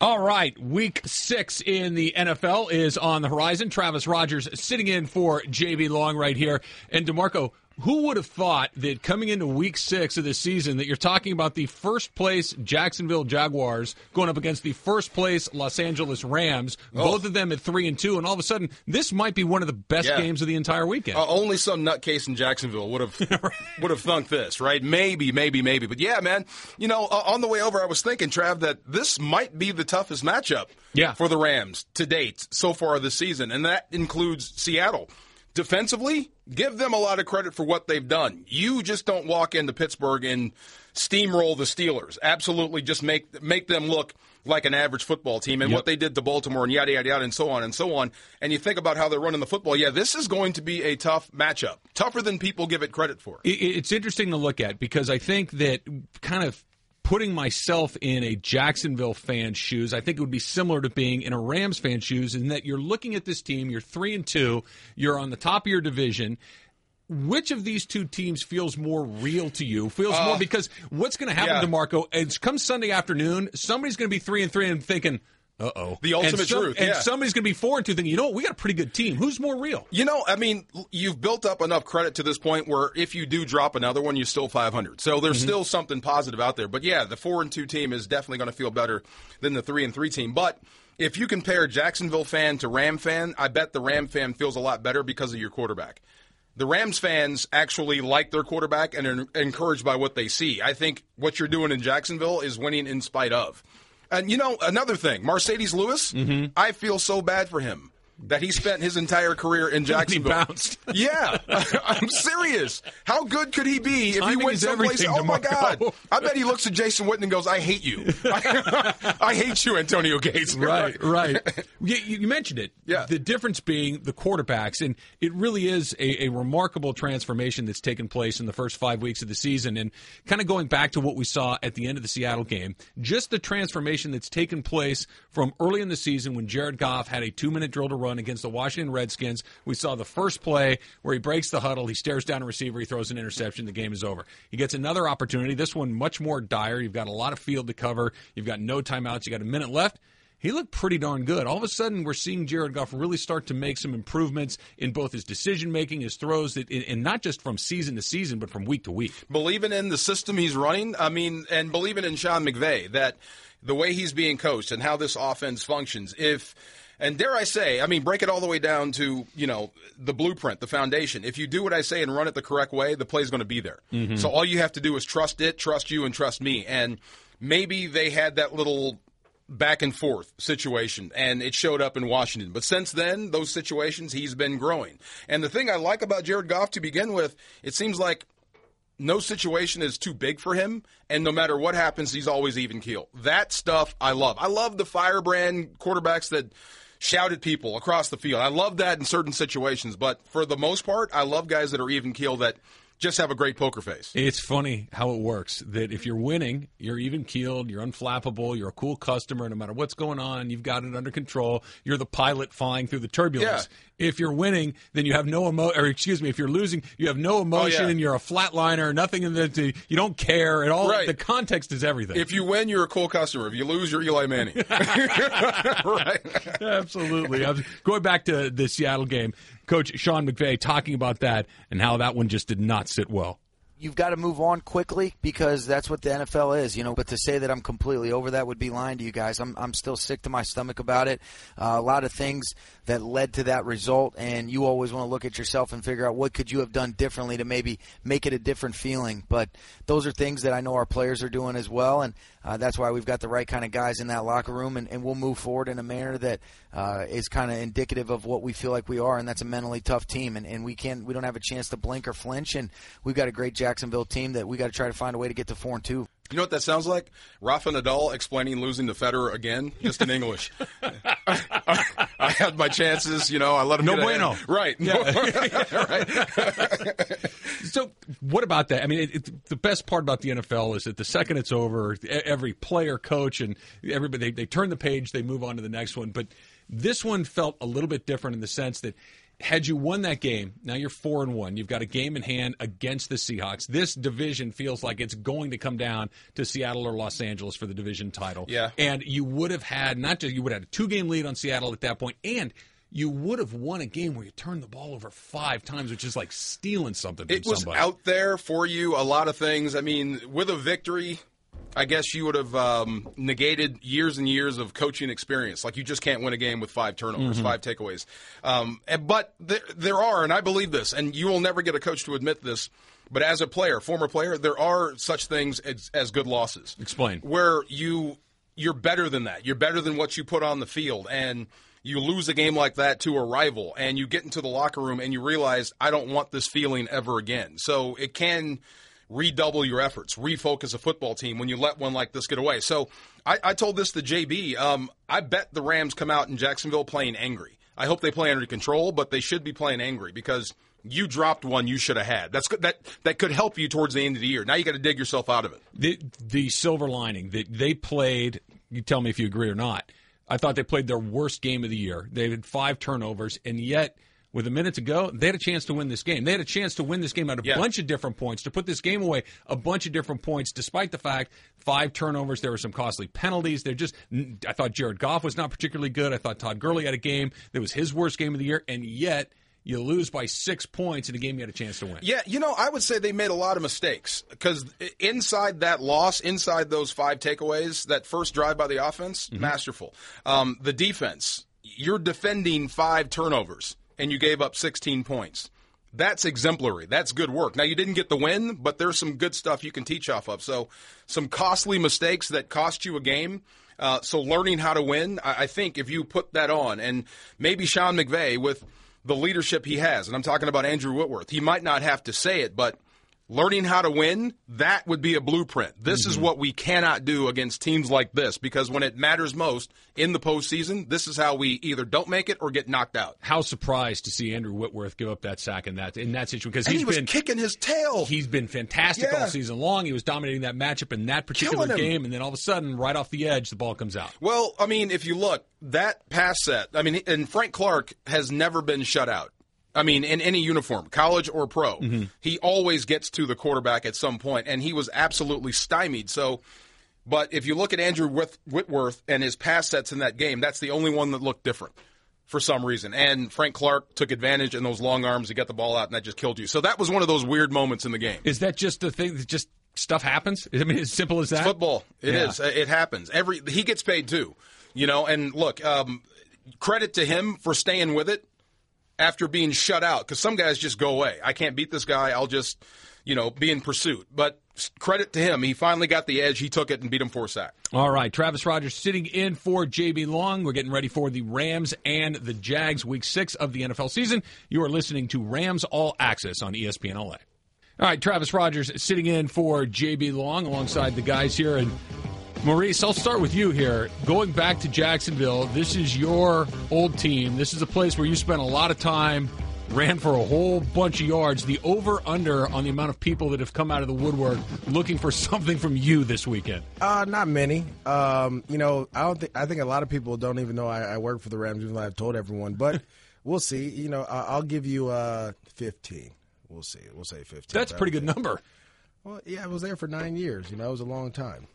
All right, week six in the NFL is on the horizon. Travis Rogers sitting in for JB Long right here. And DeMarco, who would have thought that coming into week six of this season that you're talking about the first place Jacksonville Jaguars going up against the first place Los Angeles Rams, oh. both of them at three and two, and all of a sudden this might be one of the best yeah. games of the entire weekend. Uh, only some nutcase in Jacksonville would have would have thunk this, right? Maybe, maybe, maybe. But yeah, man, you know, uh, on the way over, I was thinking, Trav, that this might be the toughest matchup yeah. for the Rams to date so far this season, and that includes Seattle defensively, give them a lot of credit for what they've done. You just don't walk into Pittsburgh and steamroll the Steelers. Absolutely, just make make them look like an average football team and yep. what they did to Baltimore and yada yada yada and so on and so on. And you think about how they're running the football. Yeah, this is going to be a tough matchup, tougher than people give it credit for. It's interesting to look at because I think that kind of putting myself in a Jacksonville fan's shoes, I think it would be similar to being in a Rams fan shoes in that you're looking at this team, you're three and two, you're on the top of your division. Which of these two teams feels more real to you? Feels uh, more because what's going to happen yeah. to Marco? It's come Sunday afternoon. Somebody's going to be three and three and thinking, uh oh. The ultimate and some, truth. Yeah. And somebody's going to be four and two thinking, you know what, we got a pretty good team. Who's more real? You know, I mean, you've built up enough credit to this point where if you do drop another one, you're still 500. So there's mm-hmm. still something positive out there. But yeah, the four and two team is definitely going to feel better than the three and three team. But if you compare Jacksonville fan to Ram fan, I bet the Ram fan feels a lot better because of your quarterback. The Rams fans actually like their quarterback and are encouraged by what they see. I think what you're doing in Jacksonville is winning in spite of. And you know, another thing, Marcedes Lewis, mm-hmm. I feel so bad for him that he spent his entire career in Jacksonville. he bounced. yeah, I'm serious. How good could he be if he went someplace? Oh my God! I bet he looks at Jason Witten and goes, "I hate you. I, I hate you, Antonio Gates." Right, right. you, you, mentioned it. Yeah. The difference being the quarterbacks, and it really is a, a remarkable transformation that's taken place in the first five weeks of the season. And kind of going back to what we saw at the end of the Seattle game, just the transformation that's taken place from early in the season when Jared Goff had a two-minute drill to run run against the Washington Redskins. We saw the first play where he breaks the huddle, he stares down a receiver, he throws an interception, the game is over. He gets another opportunity. This one much more dire. You've got a lot of field to cover. You've got no timeouts. You got a minute left he looked pretty darn good. All of a sudden, we're seeing Jared Goff really start to make some improvements in both his decision making, his throws, and not just from season to season, but from week to week. Believing in the system he's running, I mean, and believing in Sean McVay that the way he's being coached and how this offense functions. If and dare I say, I mean, break it all the way down to, you know, the blueprint, the foundation. If you do what I say and run it the correct way, the play's going to be there. Mm-hmm. So all you have to do is trust it, trust you, and trust me. And maybe they had that little back and forth situation and it showed up in Washington. But since then, those situations, he's been growing. And the thing I like about Jared Goff to begin with, it seems like no situation is too big for him, and no matter what happens, he's always even keel. That stuff I love. I love the firebrand quarterbacks that shouted people across the field. I love that in certain situations, but for the most part, I love guys that are even keel that just have a great poker face. It's funny how it works that if you're winning, you're even keeled, you're unflappable, you're a cool customer, no matter what's going on, you've got it under control. You're the pilot flying through the turbulence. Yeah if you're winning, then you have no emo, or excuse me, if you're losing, you have no oh, emotion, oh, yeah. and you're a flatliner, nothing in the, you don't care at all. Right. The context is everything. If you win, you're a cool customer. If you lose, you're Eli Manning. right. Absolutely. going back to the Seattle game, Coach Sean McVay talking about that and how that one just did not sit well you've got to move on quickly because that's what the NFL is, you know. But to say that I'm completely over that would be lying to you guys. I'm I'm still sick to my stomach about it. Uh, a lot of things that led to that result, and you always want to look at yourself and figure out what could you have done differently to maybe make it a different feeling. But those are things that I know our players are doing as well, and uh, that's why we've got the right kind of guys in that locker room, and, and we'll move forward in a manner that uh, is kind of indicative of what we feel like we are, and that's a mentally tough team, and, and we can't we don't have a chance to blink or flinch, and we've got a great Jacksonville team that we got to try to find a way to get to four and two. You know what that sounds like? Rafa Nadal explaining losing to Federer again, just in English. I, I, had my chances, you know. I let him no bueno, right? Yeah. right. so, what about that? I mean, it, it, the best part about the NFL is that the second it's over, every player, coach, and everybody they, they turn the page, they move on to the next one. But This one felt a little bit different in the sense that had you won that game, now you're four and one. You've got a game in hand against the Seahawks. This division feels like it's going to come down to Seattle or Los Angeles for the division title. Yeah. And you would have had not just you would have had a two game lead on Seattle at that point, and you would have won a game where you turned the ball over five times, which is like stealing something from It was somebody. out there for you. A lot of things. I mean, with a victory, I guess you would have um, negated years and years of coaching experience. Like you just can't win a game with five turnovers, Mm-hmm. five takeaways. Um, and- but there, there are, and I believe this, and you will never get a coach to admit this. But as a player, former player, there are such things as, as good losses. Explain. Where you you're better than that. You're better than what you put on the field, and you lose a game like that to a rival, and you get into the locker room and you realize I don't want this feeling ever again. So it can redouble your efforts, refocus a football team when you let one like this get away. So I, I told this to JB. Um, I bet the Rams come out in Jacksonville playing angry. I hope they play under control, but they should be playing angry because you dropped one you should have had. That's. That that could help you towards the end of the year. Now you got to dig yourself out of it. the the silver lining that they played. You tell me if you agree or not. I thought they played their worst game of the year. They had five turnovers, and yet with a minute to go, they had a chance to win this game. They had a chance to win this game at a Yeah. bunch of different points to put this game away a bunch of different points. Despite the fact five turnovers, there were some costly penalties. They're just. I thought Jared Goff was not particularly good. I thought Todd Gurley had a game that was his worst game of the year, and yet. You lose by six points in a game you had a chance to win. Yeah, you know, I would say they made a lot of mistakes because inside that loss, inside those five takeaways, that first drive by the offense, masterful. Um, the defense, you're defending five turnovers and you gave up 16 points. That's exemplary. That's good work. Now you didn't get the win, but there's some good stuff you can teach off of. So some costly mistakes that cost you a game. Uh, so learning how to win, I, I think if you put that on, and maybe Sean McVay with the leadership he has, and I'm talking about Andrew Whitworth, he might not have to say it, but learning how to win, that would be a blueprint. This is mm-hmm. what we cannot do against teams like this because when it matters most in the postseason, this is how we either don't make it or get knocked out. How surprised to see Andrew Whitworth give up that sack in that in that situation because he's he was been kicking his tail. He's been fantastic Yeah. all season long. He was dominating that matchup in that particular game, and then all of a sudden, right off the edge, the ball comes out. Well, I mean, if you look, that pass set, I mean, and Frank Clark has never been shut out. I mean, in any uniform, college or pro, he always gets to the quarterback at some point, and he was absolutely stymied. So, but if you look at Andrew Whit- Whitworth and his pass sets in that game, that's the only one that looked different for some reason. And Frank Clark took advantage in those long arms to get the ball out, and that just killed you. So that was one of those weird moments in the game. Is that just the thing that just stuff happens? I mean, as simple as that. football. It Yeah. is. It happens. Every he gets paid too. You know, and look, um, credit to him for staying with it after being shut out because some guys just go away. I can't beat this guy. I'll just, you know, be in pursuit. But credit to him. He finally got the edge. He took it and beat him for a sack. All right, Travis Rogers sitting in for JB Long. We're getting ready for the Rams and the Jags week six of the NFL season. You are listening to Rams All Access on ESPN LA. All right, Travis Rogers sitting in for JB Long alongside the guys here. And Maurice, I'll start with you here. Going back to Jacksonville, this is your old team. This is a place where you spent a lot of time, ran for a whole bunch of yards. The over under on the amount of people that have come out of the woodwork looking for something from you this weekend. Uh, not many. Um, you know, I don't think I think a lot of people don't even know I, I work for the Rams, even though I've told everyone. But we'll see. You know, I, I'll give you uh, fifteen. We'll see. We'll say fifteen. That's a pretty good number. Well, yeah, I was there for nine years. You know, it was a long time.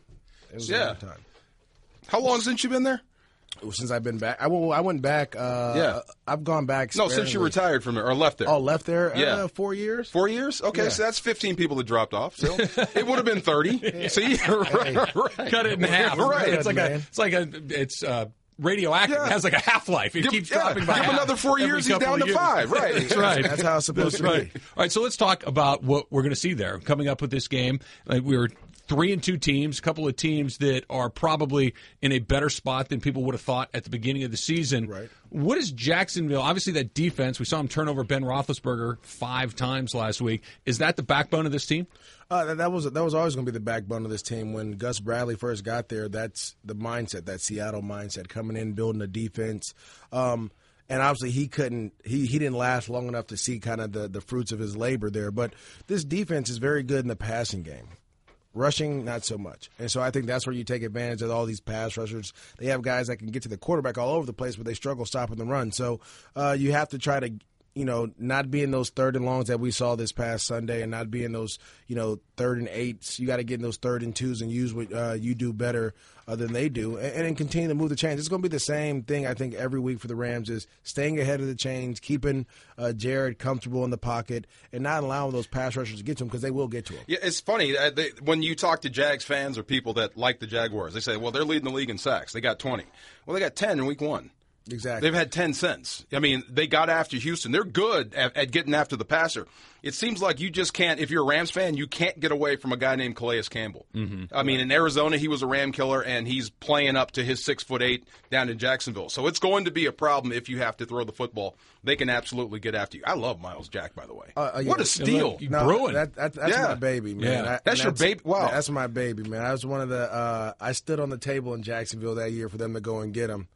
It was a Yeah. long time. How long since you been there? Since I've been back, I, well, I went back. Uh, Yeah. I've gone back. No, since you retired from it or left there. Oh, left there. Yeah. uh, four years. Four years? Okay, Yeah. so that's 15 people that dropped off. So it would have been 30. See? right, right. cut it in half. Right. It's like a. It's like a. It's uh, radioactive. Yeah. It has like a half life. It Give, keeps yeah, dropping by give half another four years, he's down to years. five. Right. That's right. That's how it's supposed That's to right. be. All right, so let's talk about what we're going to see there coming up with this game. Like we were three and two teams, a couple of teams that are probably in a better spot than people would have thought at the beginning of the season. Right. What is Jacksonville? Obviously, that defense. We saw him turn over Ben Roethlisberger five times last week. Is that the backbone of this team? Uh, that, that was that was always going to be the backbone of this team. When Gus Bradley first got there, that's the mindset, that Seattle mindset, coming in, building a defense. Um, and obviously, he couldn't. He, he didn't last long enough to see kind of the, the fruits of his labor there. But this defense is very good in the passing game. Rushing, not so much. And so I think that's where you take advantage of all these pass rushers. They have guys that can get to the quarterback all over the place, but they struggle stopping the run. So uh, you have to try to you know, not being those third and longs that we saw this past Sunday, and not being those, you know, third and eights. You got to get in those third and twos and use what uh, you do better uh, than they do, and, and continue to move the chains. It's going to be the same thing I think every week for the Rams is staying ahead of the chains, keeping uh, Jared comfortable in the pocket, and not allowing those pass rushers to get to him because they will get to him. Yeah, it's funny uh, they, when you talk to Jags fans or people that like the Jaguars. They say, "Well, they're leading the league in sacks. They got 20. Well, they got 10 in week one. Exactly. They've had 10 cents. I mean, they got after Houston. They're good at, at, getting after the passer. It seems like you just can't, if you're a Rams fan, you can't get away from a guy named Calais Campbell. Mm-hmm. I mean, in Arizona, he was a Ram killer, and he's playing up to his six foot eight down in Jacksonville. So it's going to be a problem if you have to throw the football. They can absolutely get after you. I love Myles Jack, by the way. Uh, uh, yeah. What a steal. No, Bruin. That, that, that's yeah. my baby, man. Yeah. I, that's your baby? Wow. That's my baby, man. I was one of the, uh, I stood on the table in Jacksonville that year for them to go and get him.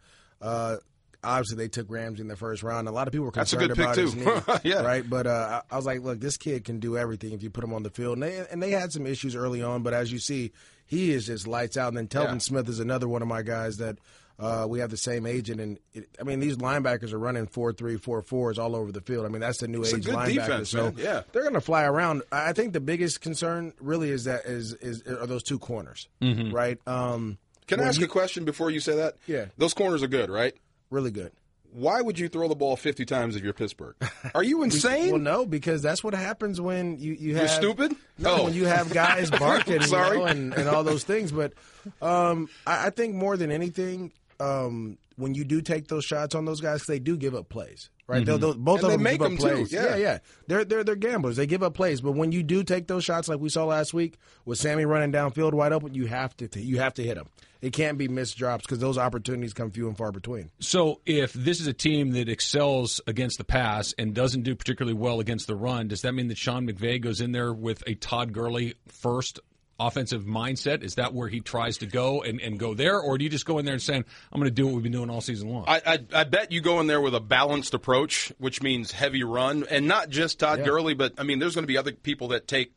Uh, obviously they took Ramsey in the first round. A lot of people were concerned about his knee, yeah. right? But uh, I was like, look, this kid can do everything if you put him on the field. And they, and they had some issues early on, but as you see, he is just lights out. And then Telvin yeah. Smith is another one of my guys that uh, we have the same agent. And it, I mean, these linebackers are running four three, four fours all over the field. I mean, that's the new it's age linebacker. Defense, so yeah, they're going to fly around. I think the biggest concern really is that is is are those two corners, mm-hmm. right? Um, Can I ask you, a question before you say that? Yeah, those corners are good, right? Really good why would you throw the ball 50 times if you're Pittsburgh? Are you insane? well, no, because that's what happens when you, you have. You're stupid? No, oh. when you have guys barking Sorry. You know, and, and all those things. But um, I, I, think more than anything, um, when you do take those shots on those guys, they do give up plays. Right, mm-hmm. they'll, they'll, both and of them make give up them plays. Too. Yeah. yeah, yeah. They're they're they're gamblers. They give up plays, but when you do take those shots, like we saw last week with Sammy running downfield wide open, you have to you have to hit them. It can't be missed drops because those opportunities come few and far between. So, if this is a team that excels against the pass and doesn't do particularly well against the run, does that mean that Sean McVay goes in there with a Todd Gurley first offensive mindset? Is that where he tries to go and, and go there, or do you just go in there and saying, "I'm going to do what we've been doing all season long"? I, I, I bet you go in there with a balanced approach, which means heavy run, and not just Todd yeah. Gurley, but I mean, there's going to be other people that take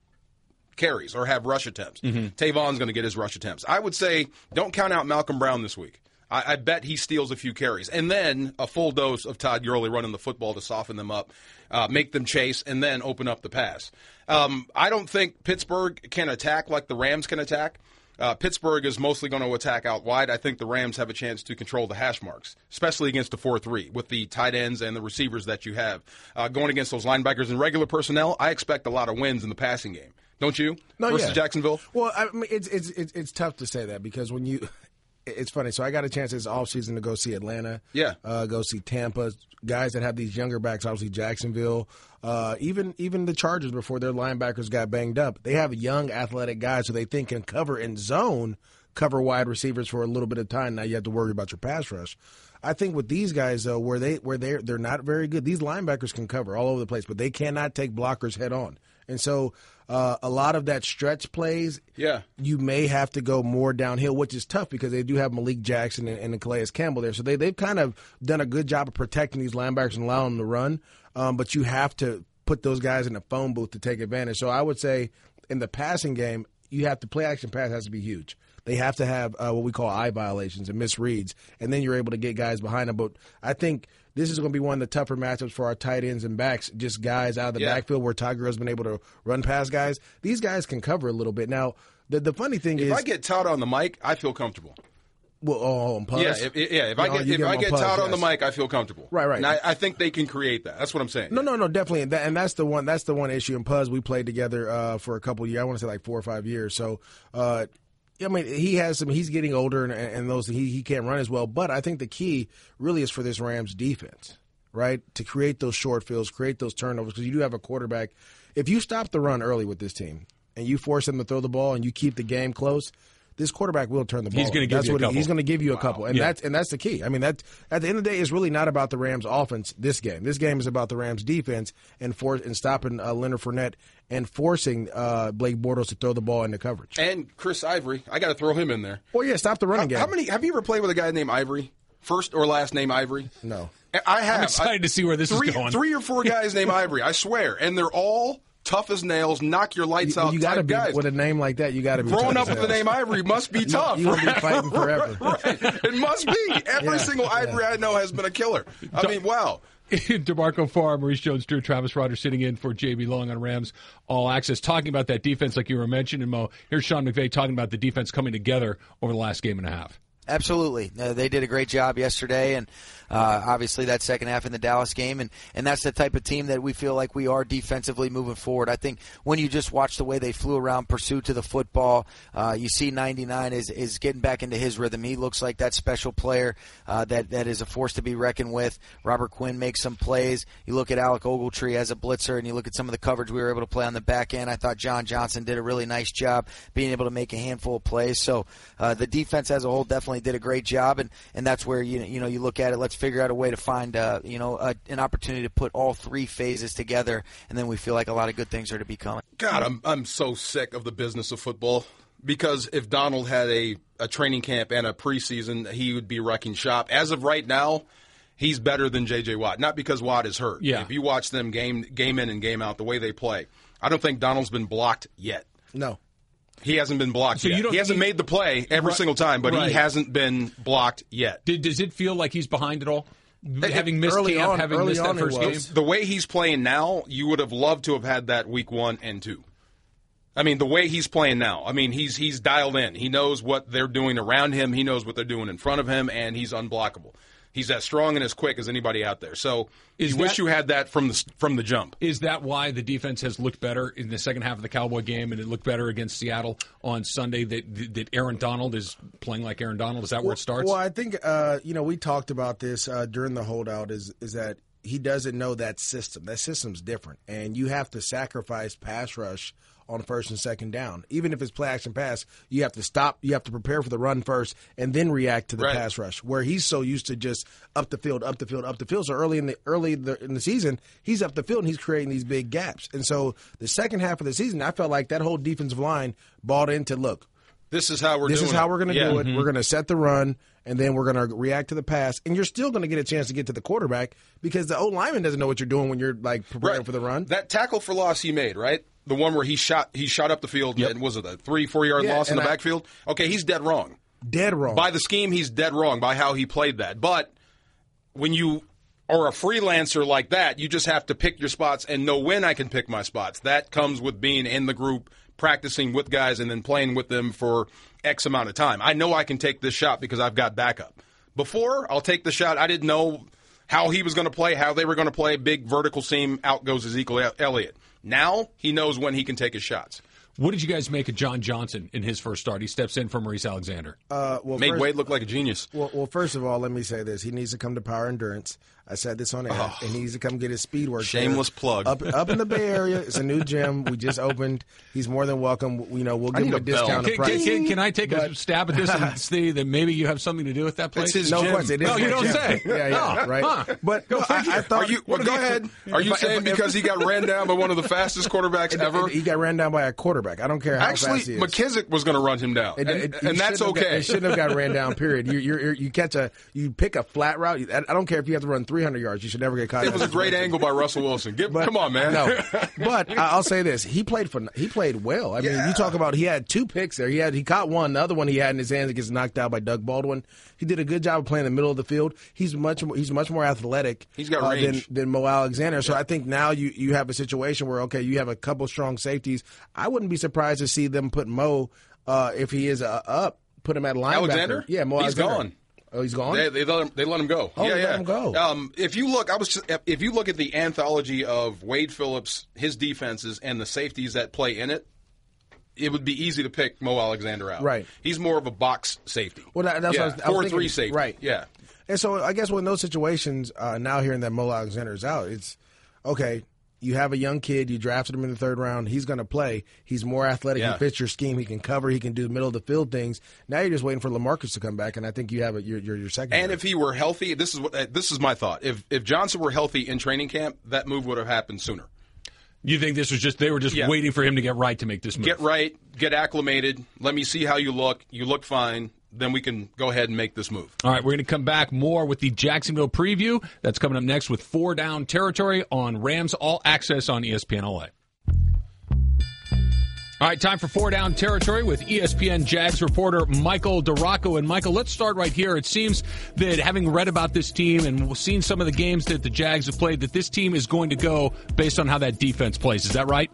carries or have rush attempts. Mm-hmm. Tavon's going to get his rush attempts. I would say don't count out Malcolm Brown this week. I, I, bet he steals a few carries, and then a full dose of Todd Gurley running the football to soften them up, uh, make them chase, and then open up the pass. Um, I don't think Pittsburgh can attack like the Rams can attack. Uh, Pittsburgh is mostly going to attack out wide. I think the Rams have a chance to control the hash marks, especially against the 4 3 with the tight ends and the receivers that you have. Uh, going against those linebackers and regular personnel, I expect a lot of wins in the passing game. Don't you? No, versus yeah. Jacksonville. Well, I mean, it's, it's it's it's tough to say that because when you it's funny. So I got a chance this offseason to go see Atlanta. Yeah. Uh, go see Tampa. Guys that have these younger backs, obviously Jacksonville. Uh, even even the Chargers before their linebackers got banged up. They have young athletic guys who they think can cover in zone, cover wide receivers for a little bit of time. Now you have to worry about your pass rush. I think with these guys though, where they where they they're not very good. These linebackers can cover all over the place, but they cannot take blockers head on. And so uh, a lot of that stretch plays, yeah, you may have to go more downhill, which is tough because they do have Malik Jackson and, and Calais Campbell there. So they they've kind of done a good job of protecting these linebackers and allowing them to run. Um, but you have to put those guys in the phone booth to take advantage. So I would say in the passing game, you have to play action pass has to be huge. They have to have uh, what we call eye violations and misreads, and then you're able to get guys behind them. But I think this is going to be one of the tougher matchups for our tight ends and backs, just guys out of the yeah. backfield where Tiger has been able to run past guys. These guys can cover a little bit. Now, the the funny thing if is, if I get Todd on the mic, I feel comfortable. Well, oh, on Poz? Yeah, if, yeah. If I get if I get Todd on the mic, I feel comfortable. Right, right. And I, I, think they can create that. That's what I'm saying. No, no, no, definitely. And, that, and that's the one. That's the one issue. And Poz, we played together uh, for a couple years. I want to say like four or five years. So uh, I mean, he has some. He's getting older, and, and those he he can't run as well. But I think the key really is for this Rams defense, right, to create those short fields, create those turnovers, because you do have a quarterback. If you stop the run early with this team, and you force them to throw the ball, and you keep the game close, this quarterback will turn the ball. He's going to give that's you what a couple. He's going to give you wow. a couple, and yeah. that's and that's the key. I mean, that at the end of the day, it's really not about the Rams' offense. This game, this game is about the Rams' defense and for and stopping uh, Leonard Fournette and forcing uh, Blake Bortles to throw the ball into coverage. And Chris Ivory, I got to throw him in there. Well, yeah, stop the running how, game. How many? Have you ever played with a guy named Ivory? First or last name Ivory? No. I have. I'm excited I, to see where this three, is going. Three or four guys named Ivory, I swear, and they're all tough as nails, knock your lights You, out. you got to be guys. with a name like that. You got to be Growing tough up as with the name Ivory must be tough. you wanna be fighting forever. right. It must be. Every single Ivory I know has been a killer. I mean, wow. DeMarco Farr, Maurice Jones, Drew, Travis Rogers sitting in for JB Long on Rams All Access, talking about that defense like you were mentioning, Mo. Here's Sean McVay talking about the defense coming together over the last game and a half. Absolutely, uh, they did a great job yesterday, and uh, obviously that second half in the Dallas game, and and that's the type of team that we feel like we are defensively moving forward. I think when you just watch the way they flew around, pursuit to the football, uh, you see 99 is is getting back into his rhythm. He looks like that special player uh, that that is a force to be reckoned with. Robert Quinn makes some plays. You look at Alec Ogletree as a blitzer, and you look at some of the coverage we were able to play on the back end. I thought John Johnson did a really nice job being able to make a handful of plays. So uh, the defense as a whole definitely did a great job, and, and that's where you you know you look at it. Let's figure out a way to find uh, you know a, an opportunity to put all three phases together, and then we feel like a lot of good things are to be coming. God, I'm I'm so sick of the business of football because if Donald had a, a training camp and a preseason, he would be wrecking shop. As of right now, he's better than J.J. Watt. Not because Watt is hurt. Yeah. If you watch them game game in and game out, the way they play, I don't think Donald's been blocked yet. No. He hasn't been blocked So you don't He hasn't think- made the play every Right. single time, but Right. he hasn't been blocked yet. Did, does it feel like he's behind it all? having missed early camp, on- having early missed that on it first game? was. the way he's playing now, you would have loved to have had that week one and two. I mean, the way he's playing now, I mean, he's he's dialed in. He knows what they're doing around him. He knows what they're doing in front of him, and he's unblockable. He's as strong and as quick as anybody out there. So Is you wish you had that from the from the jump. Is that why the defense has looked better in the second half of the Cowboy game, and it looked better against Seattle on Sunday? That that Aaron Donald is playing like Aaron Donald. Is that where it starts? Well, I think uh, you know we talked about this uh, during the holdout. Is is that he doesn't know that system. That system's different, and you have to sacrifice pass rush on first and second down. Even if it's play action pass, you have to stop. You have to prepare for the run first, and then react to the Right. pass rush. Where he's so used to just up the field, up the field, up the field. So early in the early the, in the season, he's up the field and he's creating these big gaps. And so the second half of the season, I felt like that whole defensive line bought into look This is how we're this is how we're going to Yeah. do it. Mm-hmm. We're going to set the run, and then we're going to react to the pass. And you're still going to get a chance to get to the quarterback because the old lineman doesn't know what you're doing when you're like preparing Right. for the run. That tackle for loss he made, right? The one where he shot he shot up the field and was it a three four yard Yeah, loss in the I- backfield? Okay, he's dead wrong. Dead wrong. By the scheme, he's dead wrong by how he played that. But when you are a freelancer like that, you just have to pick your spots and know when I can pick my spots. That comes with being in the group, practicing with guys, and then playing with them for X amount of time. I know I can take this shot because I've got backup. Before, I'll take the shot. I didn't know how he was going to play, how they were going to play. Big vertical seam, out goes Ezekiel Elliott. Now he knows when he can take his shots. what did you guys make of John Johnson in his first start? He steps in for Maurice Alexander. uh, well, Made first, Wade look like a genius. well, well, first of all, let me say this: he needs to come to Power Endurance. I said this on air, and he needs to come get his speed work. there. Oh. Shameless plug. Up, up in the Bay Area, it's a new gym we just opened. He's more than welcome. You know, we'll give him a a bell. discounted Can, can, price. can, can I take a stab at this and see that maybe you have something to do with that place? It's his No, gym. of course it is. No, you don't gym. say. Yeah, yeah, Huh, right. huh. But no, I, I thought Are you? Well, go ahead. Are you If saying if- if- because he got ran down by one of the fastest quarterbacks And- ever? and He got ran down by a quarterback. I don't care how Actually, fast he is. McKissic was going to run him down, It- and, it- and that's shouldn't got- okay. it shouldn't have got ran down. Period. You you you catch a you pick a flat route. I I don't care if you have to run 300 yards. You should never get caught. It was a great angle by Russell Wilson. Give, But- come on, man. No, but I'll say this: he played for he played well. I mean, you talk about he had two picks there. He had he caught one. The other one he had in his hands. Gets knocked out by Doug Baldwin. He did a good job of playing in the middle of the field. He's much more, he's much more athletic. He's got uh, than, range. than Mo Alexander. So I think now you you have a situation where okay, you have a couple strong safeties. I wouldn't be surprised to see them put Mo uh, if he is uh, up, put him at linebacker. Alexander? Yeah, Mo He's Alexander. gone. Oh, he's gone. They, they let him. They let him go. Oh, yeah, they let yeah. him go. Um, if you look, I was. Just, if you look at the anthology of Wade Phillips, his defenses, and the safeties that play in it, it would be easy to pick Mo Alexander out. Right. He's more of a box safety. Well, that, that's yeah. what I was, I was four thinking. three safety. Right. Yeah. And so I guess when those situations, uh, now hearing that Mo Alexander is out, it's okay. You have a young kid. You drafted him in the third round. He's going to play. He's more athletic. Yeah. He fits your scheme. He can cover. He can do middle of the field things. Now you're just waiting for LaMarcus to come back, and I think you have a, your your, your second. And if he were healthy, this is what uh, this is my thought. If if Johnson were healthy in training camp, that move would have happened sooner. You think this was just they were just Yeah. waiting for him to get right to make this move? Get right, get acclimated. Let me see how you look. You look fine. Then we can go ahead and make this move. All right, we're going to come back more with the Jacksonville preview. That's coming up next with four down territory on Rams All Access on ESPN LA. All right, time for four down territory with ESPN Jags reporter Michael DiRocco. And Michael, let's start right here. It seems that having read about this team and seen some of the games that the Jags have played, that this team is going to go based on how that defense plays. Is that right?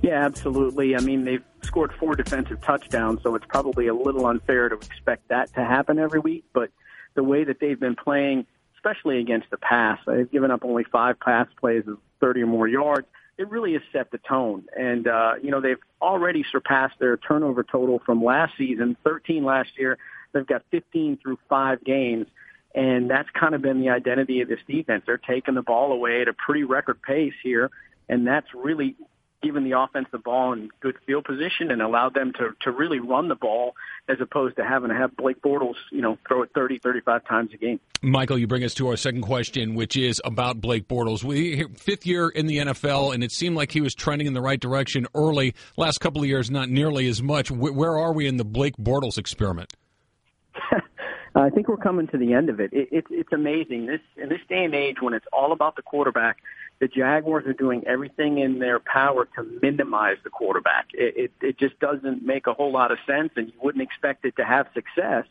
Yeah, absolutely. I mean, they've scored four defensive touchdowns, so it's probably a little unfair to expect that to happen every week. But the way that they've been playing, especially against the pass, they've given up only five pass plays of 30 or more yards it really has set the tone. And, uh, you know, they've already surpassed their turnover total from last season, 13 last year. They've got 15 through five games. And that's kind of been the identity of this defense. They're taking the ball away at a pretty record pace here. And that's really given the offense the ball in good field position and allowed them to, to really run the ball as opposed to having to have Blake Bortles, you know, throw it 30, 35 times a game. Michael, you bring us to our second question, which is about Blake Bortles. We fifth year in the NFL, and it seemed like he was trending in the right direction early. Last couple of years, not nearly as much. Where are we in the Blake Bortles experiment? I think we're coming to the end of it. it, it it's amazing this in this day and age when it's all about the quarterback the Jaguars are doing everything in their power to minimize the quarterback. It, it, it just doesn't make a whole lot of sense, and you wouldn't expect it to have success,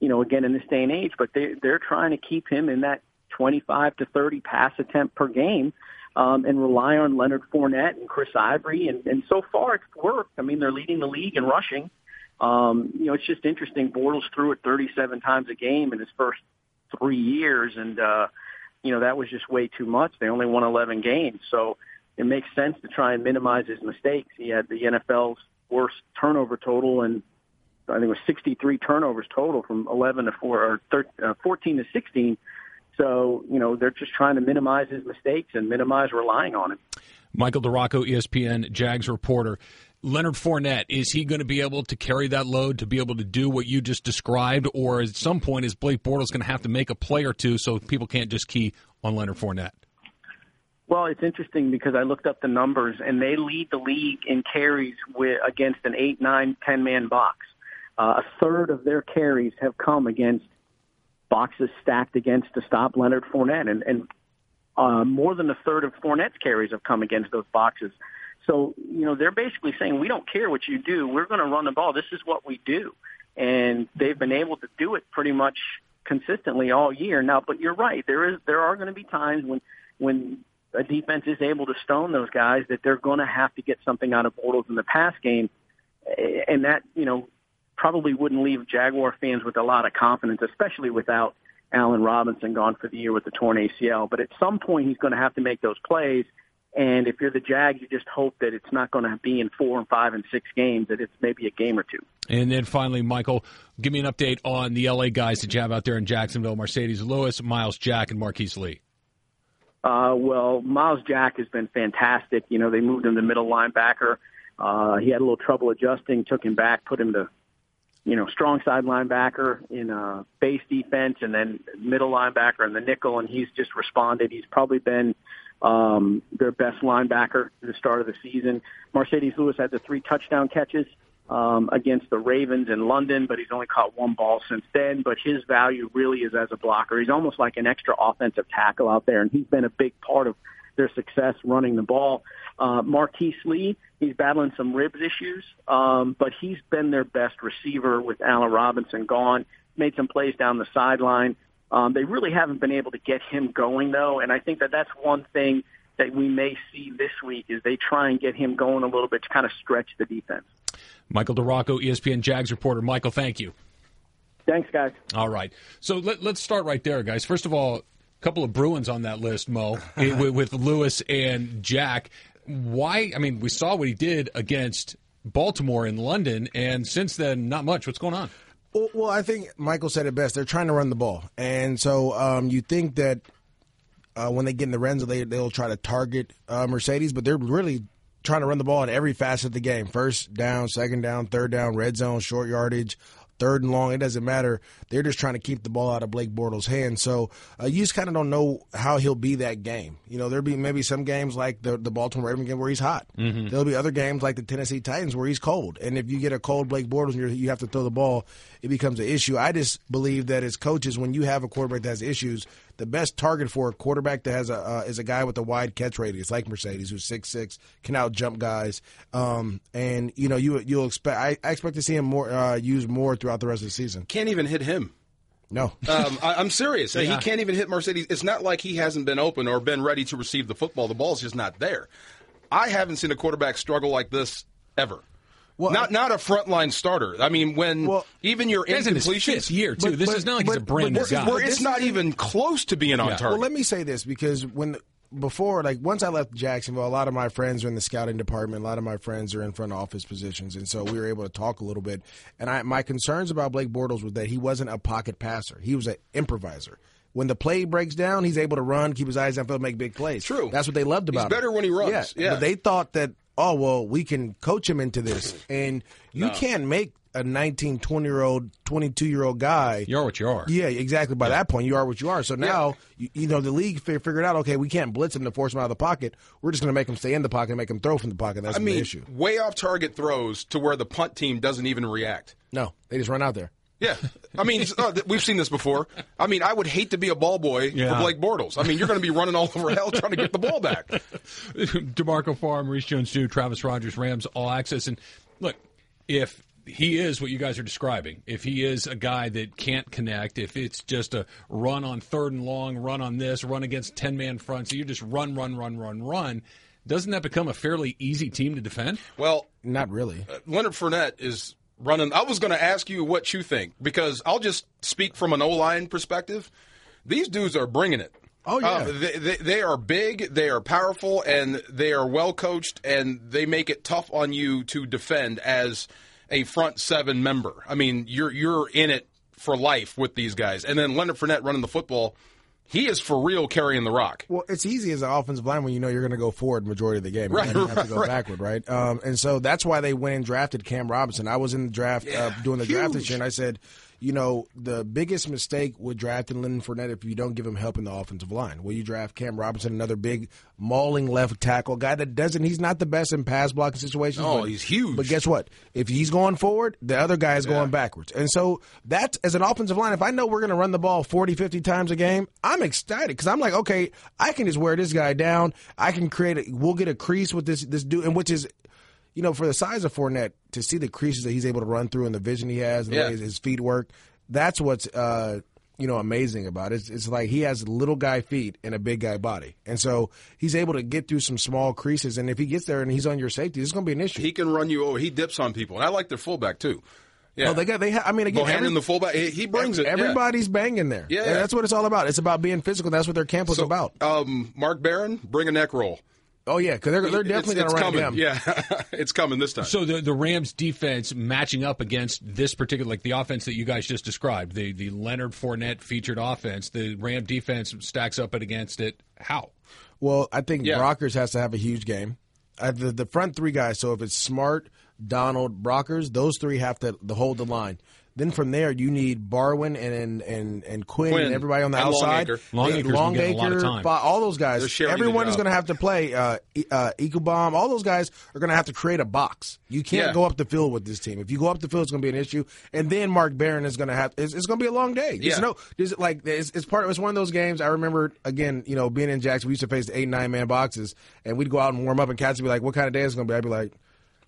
you know, again in this day and age. But they, they're trying to keep him in that 25 to 30 pass attempt per game. Um, and rely on Leonard Fournette and Chris Ivory, and, and so far it's worked. I mean, they're leading the league in rushing. Um, you know, it's just interesting. Bortles threw it 37 times a game in his first three years, and uh, you know, that was just way too much. They only won 11 games. So it makes sense to try and minimize his mistakes. He had the NFL's worst turnover total and I think it was 63 turnovers total from 11 to 4 or 13, uh, 14 to 16. So, you know, they're just trying to minimize his mistakes and minimize relying on him. Michael DiRocco, ESPN Jags reporter. Leonard Fournette, is he going to be able to carry that load to be able to do what you just described? Or at some point, is Blake Bortles going to have to make a play or two so people can't just key on Leonard Fournette? Well, it's interesting because I looked up the numbers, and they lead the league in carries with, against an 8, 9, 10 man box. Uh, a third of their carries have come against boxes stacked against to stop Leonard Fournette, and, and uh, more than a third of Fournette's carries have come against those boxes. So, you know, they're basically saying, we don't care what you do. We're going to run the ball. This is what we do. And they've been able to do it pretty much consistently all year. Now, but you're right. There is, there are going to be times when, when a defense is able to stone those guys that they're going to have to get something out of Bortles in the pass game. And that, you know, probably wouldn't leave Jaguar fans with a lot of confidence, especially without Allen Robinson gone for the year with the torn ACL. But at some point, he's going to have to make those plays. And if you're the Jags, you just hope that it's not going to be in four and five and six games, that it's maybe a game or two. And then finally, Michael, give me an update on the LA guys that you have out there in Jacksonville Marcedes Lewis, Myles Jack, and Marquise Lee. Uh, well, Myles Jack has been fantastic. You know, they moved him to middle linebacker. Uh, he had a little trouble adjusting, took him back, put him to, you know, strong side linebacker in a base defense and then middle linebacker in the nickel, and he's just responded. He's probably been um, their best linebacker at the start of the season. Marcedes Lewis had the three touchdown catches um, against the Ravens in London, but he's only caught one ball since then. But his value really is as a blocker. He's almost like an extra offensive tackle out there, and he's been a big part of their success running the ball. Uh, Marquise Lee, he's battling some ribs issues, um, but he's been their best receiver with Allen Robinson gone. Made some plays down the sideline. Um, they really haven't been able to get him going though, and I think that that's one thing that we may see this week is they try and get him going a little bit to kind of stretch the defense. Michael DiRocco, ESPN Jags reporter. Michael, thank you. Thanks, guys. All right. So let, us start right there, guys. First of all, a couple of Bruins on that list, Mo, with, with Lewis and Jack. Why? I mean, we saw what he did against Baltimore in London, and since then, not much. What's going on? Well, well, I think Michael said it best. They're trying to run the ball, and so um, you think that uh, when they get in the red zone, they they'll try to target uh, Marcedes, but they're really trying to run the ball in every facet of the game: first down, second down, third down, red zone, short yardage, third and long. It doesn't matter. They're just trying to keep the ball out of Blake Bortles' hands. So uh, you just kind of don't know how he'll be that game. You know, there'll be maybe some games like the the Baltimore Ravens game where he's hot. Mm-hmm. There'll be other games like the Tennessee Titans where he's cold. And if you get a cold Blake Bortles and you have to throw the ball, it becomes an issue. I just believe that as coaches, when you have a quarterback that has issues, the best target for a quarterback that has a uh, is a guy with a wide catch radius like Marcedes, who's six six, can out jump guys. Um, and you know you you'll expect I, I expect to see him more uh, used more throughout the rest of the season. Can't even hit him. No, um, I, am serious. Yeah. He can't even hit Marcedes. It's not like he hasn't been open or been ready to receive the football. The ball's just not there. I haven't seen a quarterback struggle like this ever. Well, not not a frontline starter. I mean, when well, even your incompletions year too. But, this but, is not like but, he's a brand new guy. Where it's not even close to being on yeah. target. Well, let me say this because when before, like once I left Jacksonville, a lot of my friends are in the scouting department. A lot of my friends are in front office positions, and so we were able to talk a little bit. And I, my concerns about Blake Bortles was that he wasn't a pocket passer; he was an improviser. When the play breaks down, he's able to run, keep his eyes downfield, make big plays. True. That's what they loved about he's better when he runs. Yeah. yeah. But they thought that oh well we can coach him into this. And you no. can't make a 19 20 year old 22 year old guy you are what you are. Yeah exactly. By yeah. that point you are what you are. So now yeah. you, you, know the league figured out okay we can't blitz him to force him out of the pocket. We're just going to make him stay in the pocket and make him throw from the pocket. That's I mean, the issue. way off target throws to where the punt team doesn't even react. No they just run out there yeah, I mean, uh, we've seen this before. I mean, I would hate to be a ball boy yeah. for Blake Bortles. I mean, you're going to be running all over hell trying to get the ball back. Demarco Farr, Maurice Jones-Drew, Travis Rogers, Rams, all access. And look, if he is what you guys are describing, if he is a guy that can't connect, if it's just a run on third and long, run on this, run against ten man front, so you just run, run, run, run, run. Doesn't that become a fairly easy team to defend? Well, not really. Uh, Leonard Fournette is running. I was going to ask you what you think because I'll just speak from an O line perspective. These dudes are bringing it. Oh yeah, uh, they, they, they, are big, they are powerful, and they are well coached, and they make it tough on you to defend as a front seven member. I mean, you're you're in it for life with these guys, and then Leonard Fournette running the football he is for real carrying the rock. Well, it's easy as an offensive line when you know you're going to go forward majority of the game. Right, you right, have to go right. backward, right? Um, and so that's why they went and drafted Cam Robinson. I was in the draft uh, yeah, uh, doing the huge. draft this year, and I said, you know, the biggest mistake with drafting Leonard Fournette if you don't give him help in the offensive line. Will you draft Cam Robinson, another big mauling left tackle guy that doesn't. He's not the best in pass blocking situations. Oh, but, he's huge. But guess what? If he's going forward, the other guy is yeah. going backwards. And so that's as an offensive line. If I know we're going to run the ball 40, 50 times a game, I'm excited because I'm like, okay, I can just wear this guy down. I can create. A, we'll get a crease with this this dude, and which is you know, for the size of Fournette, to see the creases that he's able to run through and the vision he has and yeah. the way his, his feet work, that's what's uh, you know amazing about it. It's, it's, like he has little guy feet and a big guy body, and so he's able to get through some small creases. And if he gets there and he's on your safety, it's going to be an issue. He can run you over. He dips on people, and I like their fullback too. Yeah, oh, they got they. Ha- I mean, again, every, the fullback, he brings it. Everybody's yeah. banging there. Yeah, and that's what it's all about. It's about being physical. That's what their camp was so, about. Um, Mark Barron, bring a neck roll. Oh yeah, because they're, they're definitely going to run coming. him. Yeah, it's coming this time. So the the Rams defense matching up against this particular, like the offense that you guys just described, the the Leonard Fournette featured offense, the Ram defense stacks up against it. How? Well, I think yeah. Brockers has to have a huge game. Uh, the the front three guys. So if it's Smart, Donald, Brockers, those three have to, to hold the line. Then from there, you need Barwin and and and Quinn, Quinn and everybody on the and outside. Longacre, Longacre, all those guys. Everyone is going to have to play. Uh, uh, Ebukam, all those guys are going to have to create a box. You can't yeah. go up the field with this team. If you go up the field, it's going to be an issue. And then Mark Barron is going to have. It's, it's going to be a long day. Yeah. no, it's like it's, it's part. It's one of those games. I remember again. You know, being in Jackson, we used to face the eight nine man boxes, and we'd go out and warm up, and cats would be like, "What kind of day is going to be?" I'd be like.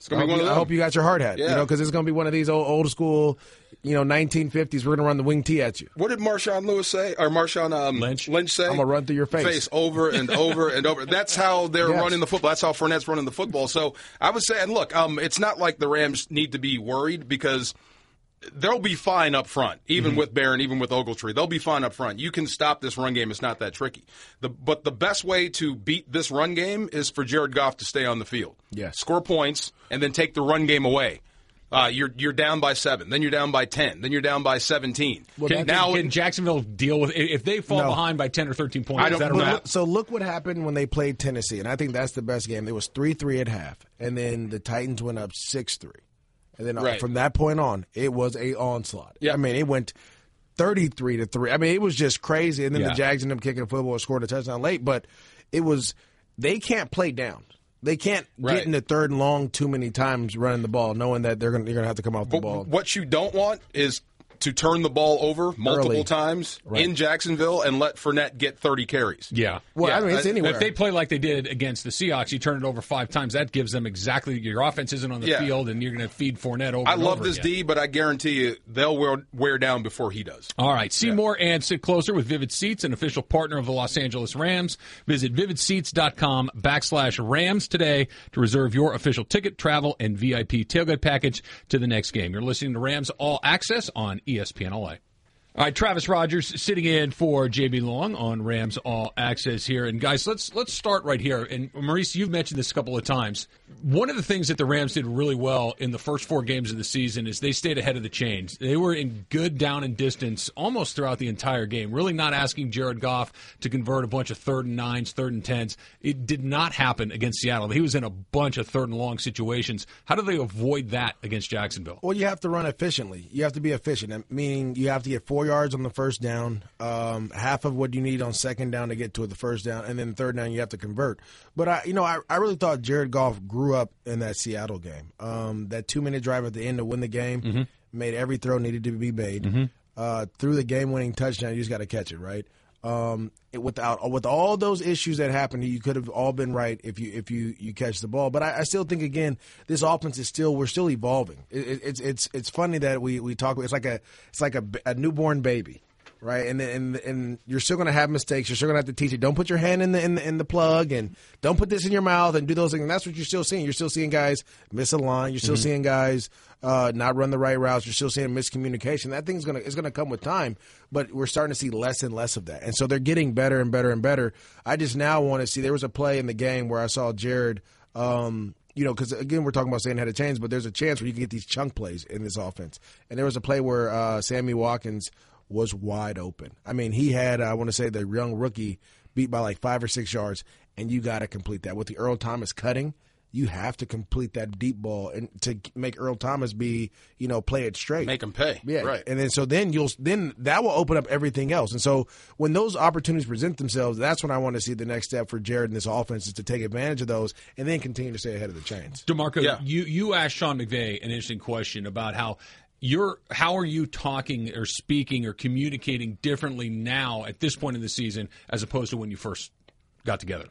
It's gonna I be one you, of I hope you got your hard hat. Yeah. You know, because it's gonna be one of these old old school, you know, 1950s. We're gonna run the wing tee at you. What did Marshawn Lewis say, or Marshawn um, Lynch? Lynch say? I'm gonna run through your face, face over and over and over. That's how they're yes. running the football. That's how Fournette's running the football. So I would say, and look, um, it's not like the Rams need to be worried because they'll be fine up front, even mm-hmm. with Barron, even with Ogletree. They'll be fine up front. You can stop this run game. It's not that tricky. The, but the best way to beat this run game is for Jared Goff to stay on the field. Yes. Score points and then take the run game away. Uh, you're you're down by seven, then you're down by ten, then you're down by seventeen. Well, can, now can Jacksonville deal with if they fall no. behind by ten or thirteen points? I don't know. So look what happened when they played Tennessee, and I think that's the best game. It was three three at half, and then the Titans went up six three And then uh, Right. from that point on, it was a onslaught. Yeah. I mean, it went 33 to 3. I mean, it was just crazy. And then Yeah. the Jags ended up kicking a football and scored a touchdown late, but it was they can't play down. They can't Right. get in the third and long too many times running the ball, knowing that they're going to you're going to have to come off the But ball. what you don't want is to turn the ball over multiple Early. times Right. in Jacksonville and let Fournette get 30 carries. Yeah. Well, Yeah, I mean, it's uh, anywhere. If they play like they did against the Seahawks, you turn it over five times. That gives them exactly your offense isn't on the Yeah. field, and you're going to feed Fournette over. I and love over this again. D, but I guarantee you they'll wear, wear down before he does. All right, see more and sit closer with Vivid Seats, an official partner of the Los Angeles Rams. Visit vividseats.com backslash Rams today to reserve your official ticket, travel, and VIP tailgate package to the next game. You're listening to Rams All Access on E ESPN LA. All right, Travis Rogers sitting in for JB Long on Rams All Access here. And guys, let's let's start right here. And Maurice, you've mentioned this a couple of times. One of the things that the Rams did really well in the first four games of the season is they stayed ahead of the chains. They were in good down and distance almost throughout the entire game. Really not asking Jared Goff to convert a bunch of third and nines, third and tens. It did not happen against Seattle. He was in a bunch of third and long situations. How do they avoid that against Jacksonville? Well, you have to run efficiently. You have to be efficient, meaning you have to get four yards on the first down, um, half of what you need on second down to get to the first down, and then third down you have to convert. But I, you know, I, I really thought Jared Goff grew up in that Seattle game. Um, that two minute drive at the end to win the game made every throw needed to be made. Uh, through the game winning touchdown, you just got to catch it right. Um, it, without with all those issues that happened, you could have all been right if you if you you catch the ball. But I, I still think again, this offense is still we're still evolving. It, it, it's it's it's funny that we we talk. It's like a it's like a, a newborn baby. Right, and and and you're still going to have mistakes. You're still going to have to teach it. Don't put your hand in the, in the in the plug, and don't put this in your mouth, and do those things. And that's what you're still seeing. You're still seeing guys miss a line. You're still seeing guys uh, not run the right routes. You're still seeing miscommunication. That thing's gonna is gonna come with time, but we're starting to see less and less of that. And so they're getting better and better and better. I just now want to see. There was a play in the game where I saw Jared. Um, you know, because again, we're talking about saying had a chance, but there's a chance where you can get these chunk plays in this offense. And there was a play where uh, Sammy Watkins was wide open. I mean, he had I want to say the young rookie beat by like five or six yards, and you got to complete that with the Earl Thomas cutting. You have to complete that deep ball and to make Earl Thomas be, you know, play it straight, Make him pay. yeah, Right. And then so then you'll then that will open up everything else. And so when those opportunities present themselves, that's when I want to see the next step for Jared and this offense is to take advantage of those and then continue to stay ahead of the chains. Demarco, Yeah. you you asked Sean McVay an interesting question about how you're how are you talking or speaking or communicating differently now at this point in the season as opposed to when you first got together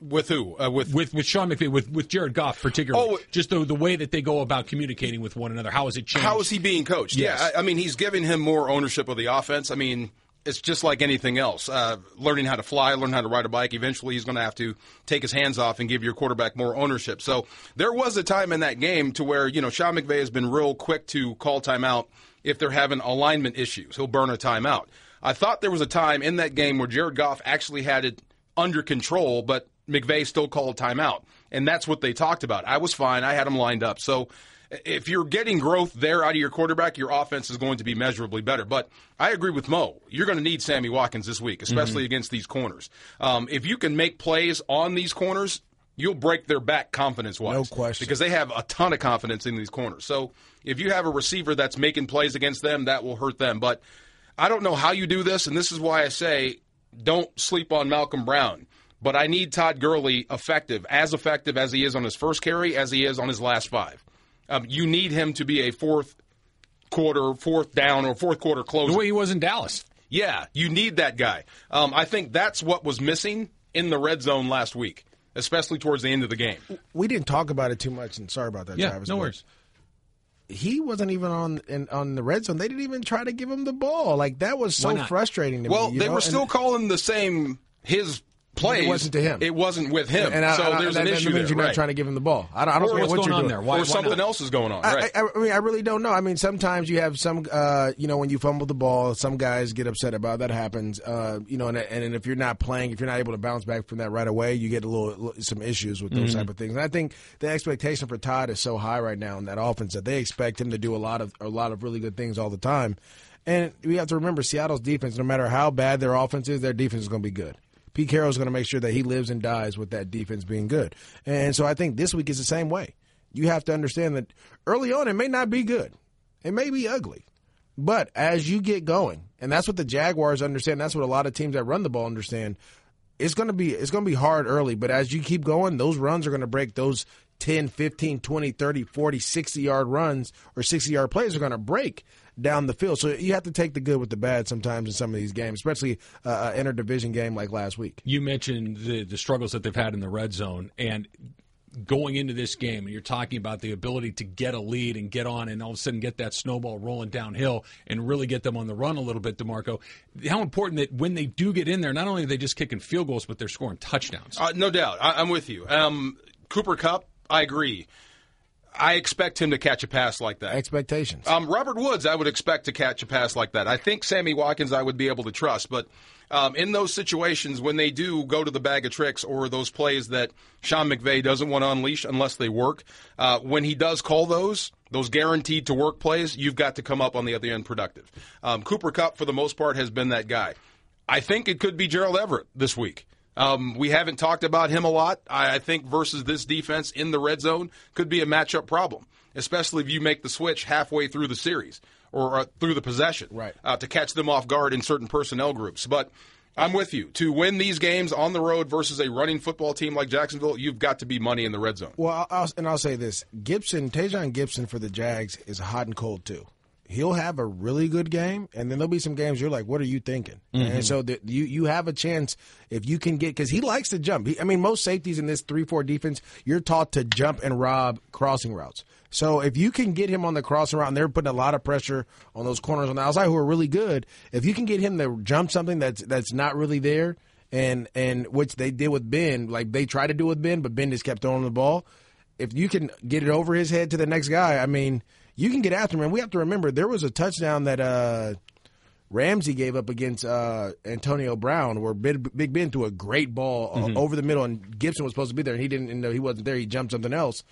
With who? Uh, with with with Sean McVay with with Jared Goff particularly. Oh, just the the way that they go about communicating with one another. How has it changed? How is he being coached? Yes. Yeah, I, I mean, he's giving him more ownership of the offense. I mean, it's just like anything else. Uh, learning how to fly, learn how to ride a bike. Eventually, he's going to have to take his hands off and give your quarterback more ownership. So there was a time in that game to where you know Sean McVay has been real quick to call timeout if they're having alignment issues. He'll burn a timeout. I thought there was a time in that game where Jared Goff actually had it under control, but McVay still called timeout. And that's what they talked about. I was fine. I had him lined up. So if you're getting growth there out of your quarterback, your offense is going to be measurably better. But I agree with Mo. You're going to need Sammy Watkins this week, especially against these corners. Um, if you can make plays on these corners, you'll break their back confidence wise. No question. Because they have a ton of confidence in these corners. So if you have a receiver that's making plays against them, that will hurt them. But I don't know how you do this, and this is why I say don't sleep on Malcolm Brown. But I need Todd Gurley effective, as effective as he is on his first carry, as he is on his last five. Um, you need him to be a fourth quarter, fourth down, or fourth quarter closer. the way he was in Dallas? Yeah, you need that guy. Um, I think that's what was missing in the red zone last week, especially towards the end of the game. We didn't talk about it too much, and sorry about that, Yeah, Travis. no worries. He wasn't even on in, on the red zone. They didn't even try to give him the ball. Like that was so frustrating to Well, me. you they know? were And- still calling the same his plays. wasn't to him. It wasn't with him. and I, so I, there's that, an that issue means there. you're not trying to give him the ball. I don't, I don't Or know what's what going you're on doing. there? Why- or why something not? else is going on. I, right. I, I mean, I really don't know. I mean, sometimes you have some, uh, you know, when you fumble the ball, some guys get upset about it. that happens. Uh, you know, and, and if you're not playing, if you're not able to bounce back from that right away, you get a little some issues with those type of things. And I think the expectation for Todd is so high right now in that offense that they expect him to do a lot of a lot of really good things all the time. And we have to remember Seattle's defense. No matter how bad their offense is, their defense is going to be good. Pete Carroll's going to make sure that he lives and dies with that defense being good. And so I think this week is the same way. you have to understand that early on it may not be good. It may be ugly. But as you get going, and that's what the Jaguars understand, that's what a lot of teams that run the ball understand. It's going to be it's going to be hard early, but as you keep going, those runs are going to break those 10, 15, 20, 30, 40, 60 yard runs or 60 yard plays are going to break down the field. So you have to take the good with the bad sometimes in some of these games, especially uh, an interdivision game like last week. You mentioned the the struggles that they've had in the red zone and going into this game and you're talking about the ability to get a lead and get on and all of a sudden get that snowball rolling downhill and really get them on the run a little bit, DeMarco. How important that when they do get in there, not only are they just kicking field goals, but they're scoring touchdowns. Uh, no doubt. I, am with you. Um, Cooper Kupp, I agree. I expect him to catch a pass like that. Expectations. Um, Robert Woods, I would expect to catch a pass like that. I think Sammy Watkins, I would be able to trust, but um, in those situations when they do go to the bag of tricks or those plays that Sean McVay doesn't want to unleash unless they work, uh, when he does call those, those guaranteed to work plays, you've got to come up on the other end productive. Um, Cooper Kupp, for the most part, has been that guy. I think it could be Gerald Everett this week. Um, we haven't talked about him a lot. I, I think versus this defense in the red zone could be a matchup problem, especially if you make the switch halfway through the series or uh, through the possession, right? Uh, to catch them off guard in certain personnel groups. But I'm with you. To win these games on the road versus a running football team like Jacksonville, you've got to be money in the red zone. Well, I'll, and I'll say this: Gipson, Tashaun Gipson for the Jags is hot and cold too he'll have a really good game, and then there'll be some games you're like, "What are you thinking?" Mm-hmm. And so the, you you have a chance if you can get because he likes to jump. He, I mean, most safeties in this three four defense, you're taught to jump and rob crossing routes. So if you can get him on the crossing route, and they're putting a lot of pressure on those corners on the outside who are really good, if you can get him to jump something that's that's not really there, and and which they did with Ben, like they tried to do with Ben, but Ben just kept throwing the ball. If you can get it over his head to the next guy, I mean you can get after him. And we have to remember there was a touchdown that uh, Ramsey gave up against uh, Antonio Brown, where Big, Big Ben threw a great ball uh, mm-hmm. over the middle, and Gipson was supposed to be there, and he didn't know he wasn't there. He jumped something else.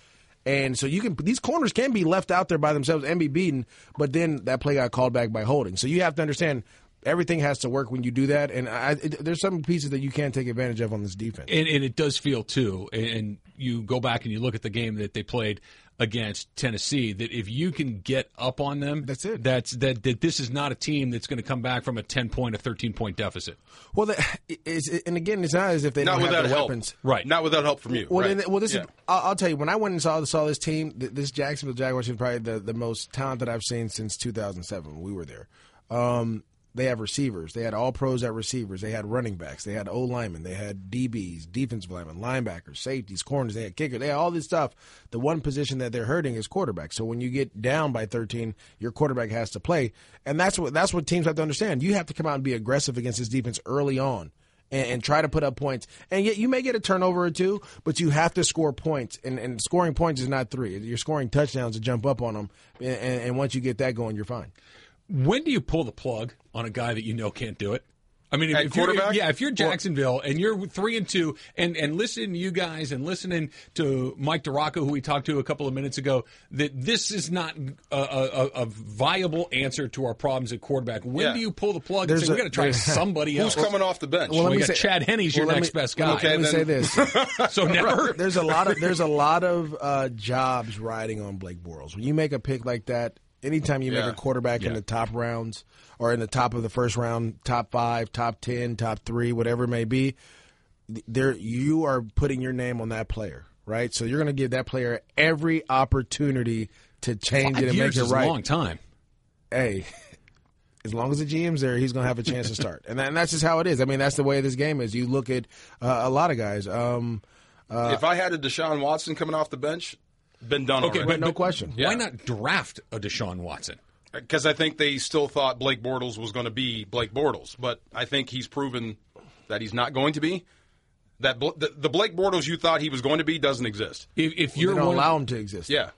And so you can these corners can be left out there by themselves and be beaten, but then that play got called back by holding. So you have to understand everything has to work when you do that. And I, it, there's some pieces that you can't take advantage of on this defense. And, and it does feel too. And you go back and you look at the game that they played against Tennessee that if you can get up on them, that's it. That's that. That this is not a team that's going to come back from a ten point, a thirteen point deficit. Well, and again, it's not as if they not don't without have the help. weapons, right? Not without help from you. Well, right. then, well, this yeah. is. I'll, I'll, tell you when I went and saw saw this team, this Jacksonville Jaguars is probably the the most talented I've seen since 2007. we were there. Um, they have receivers. They had all pros at receivers. They had running backs. They had O linemen. They had DBs, defensive linemen, linebackers, safeties, corners. They had kickers. They had all this stuff. The one position that they're hurting is quarterback. So when you get down by 13, your quarterback has to play, and that's what that's what teams have to understand. You have to come out and be aggressive against this defense early on. And, and, try to put up points. And yet you may get a turnover or two, but you have to score points. And, and scoring points is not three. You're scoring touchdowns to jump up on them. And, and once you get that going, you're fine. When do you pull the plug on a guy that you know can't do it? I mean, if, if you're yeah, if you're Jacksonville and you're three and two, and and listening to you guys and listening to Mike DiRocco, who we talked to a couple of minutes ago, that this is not a, a, a viable answer to our problems at quarterback. When yeah. do you pull the plug There's and say we got to try somebody else? Who's coming off the bench? Well, let we me got say, Chad Henne's well, your next me, best guy. Okay, let me then. say this. so never. There's a lot of there's a lot of uh, jobs riding on Blake Bortles. When you make a pick like that, anytime you yeah. make a quarterback yeah. in the top rounds or in the top of the first round, top five, top ten, top three, whatever it may be, there you are putting your name on that player, right? So you're going to give that player every opportunity to change Five it and make it right. a long time. Hey. As long as the GM's there, he's going to have a chance to start, and, that, and that's just how it is. I mean, that's the way this game is. You look at uh, a lot of guys. Um, uh, if I had a Deshaun Watson coming off the bench, been done okay, already. But, no question. Why not draft a Deshaun Watson? Because I think they still thought Blake Bortles was going to be Blake Bortles, but I think he's proven that he's not going to be. That the, the Blake Bortles you thought he was going to be doesn't exist. If, if well, you're don't allow him to exist, yeah.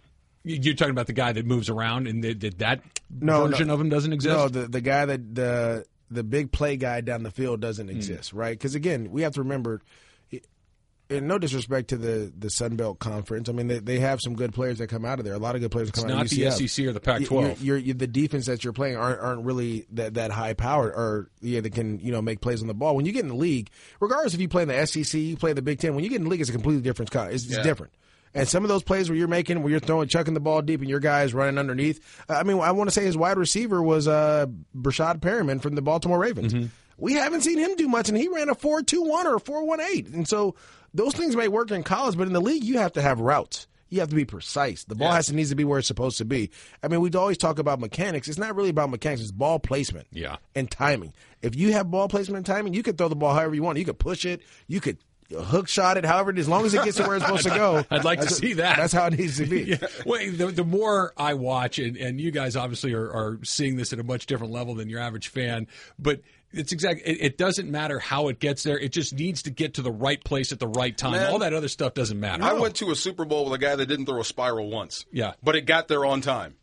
You're talking about the guy that moves around, and that, that no, version no. of him doesn't exist. No, the the guy that the the big play guy down the field doesn't exist, mm. right? Because again, we have to remember and no disrespect to the the Sun Belt Conference. I mean, they, they have some good players that come out of there. A lot of good players come it's out of UCF. the SEC or the Pac-12. You're, you're, you're, the defense that you're playing aren't, aren't really that, that high powered, or yeah, they can you know make plays on the ball. When you get in the league, regardless if you play in the SEC, you play in the Big Ten. When you get in the league, it's a completely different. It's, it's yeah. different. And some of those plays where you're making, where you're throwing, chucking the ball deep, and your guys running underneath. I mean, I want to say his wide receiver was uh, Breshad Perriman from the Baltimore Ravens. Mm-hmm. We haven't seen him do much, and he ran a four-two-one or a four-one-eight, and so those things may work in college, but in the league, you have to have routes. You have to be precise. The ball Yeah. has to needs to be where it's supposed to be. I mean, we always talk about mechanics. It's not really about mechanics. It's ball placement Yeah. and timing. If you have ball placement and timing, you can throw the ball however you want. You could push it. You could hook shot it. However, as long as it gets to where it's supposed to go. I'd like to see that. That's how it needs to be. Yeah. Well, the, the more I watch, and, and you guys obviously are, are seeing this at a much different level than your average fan, but it's exactly. It, it doesn't matter how it gets there. It just needs to get to the right place at the right time. Man. All that other stuff doesn't matter. I went to a Super Bowl with a guy that didn't throw a spiral once. Yeah. But it got there on time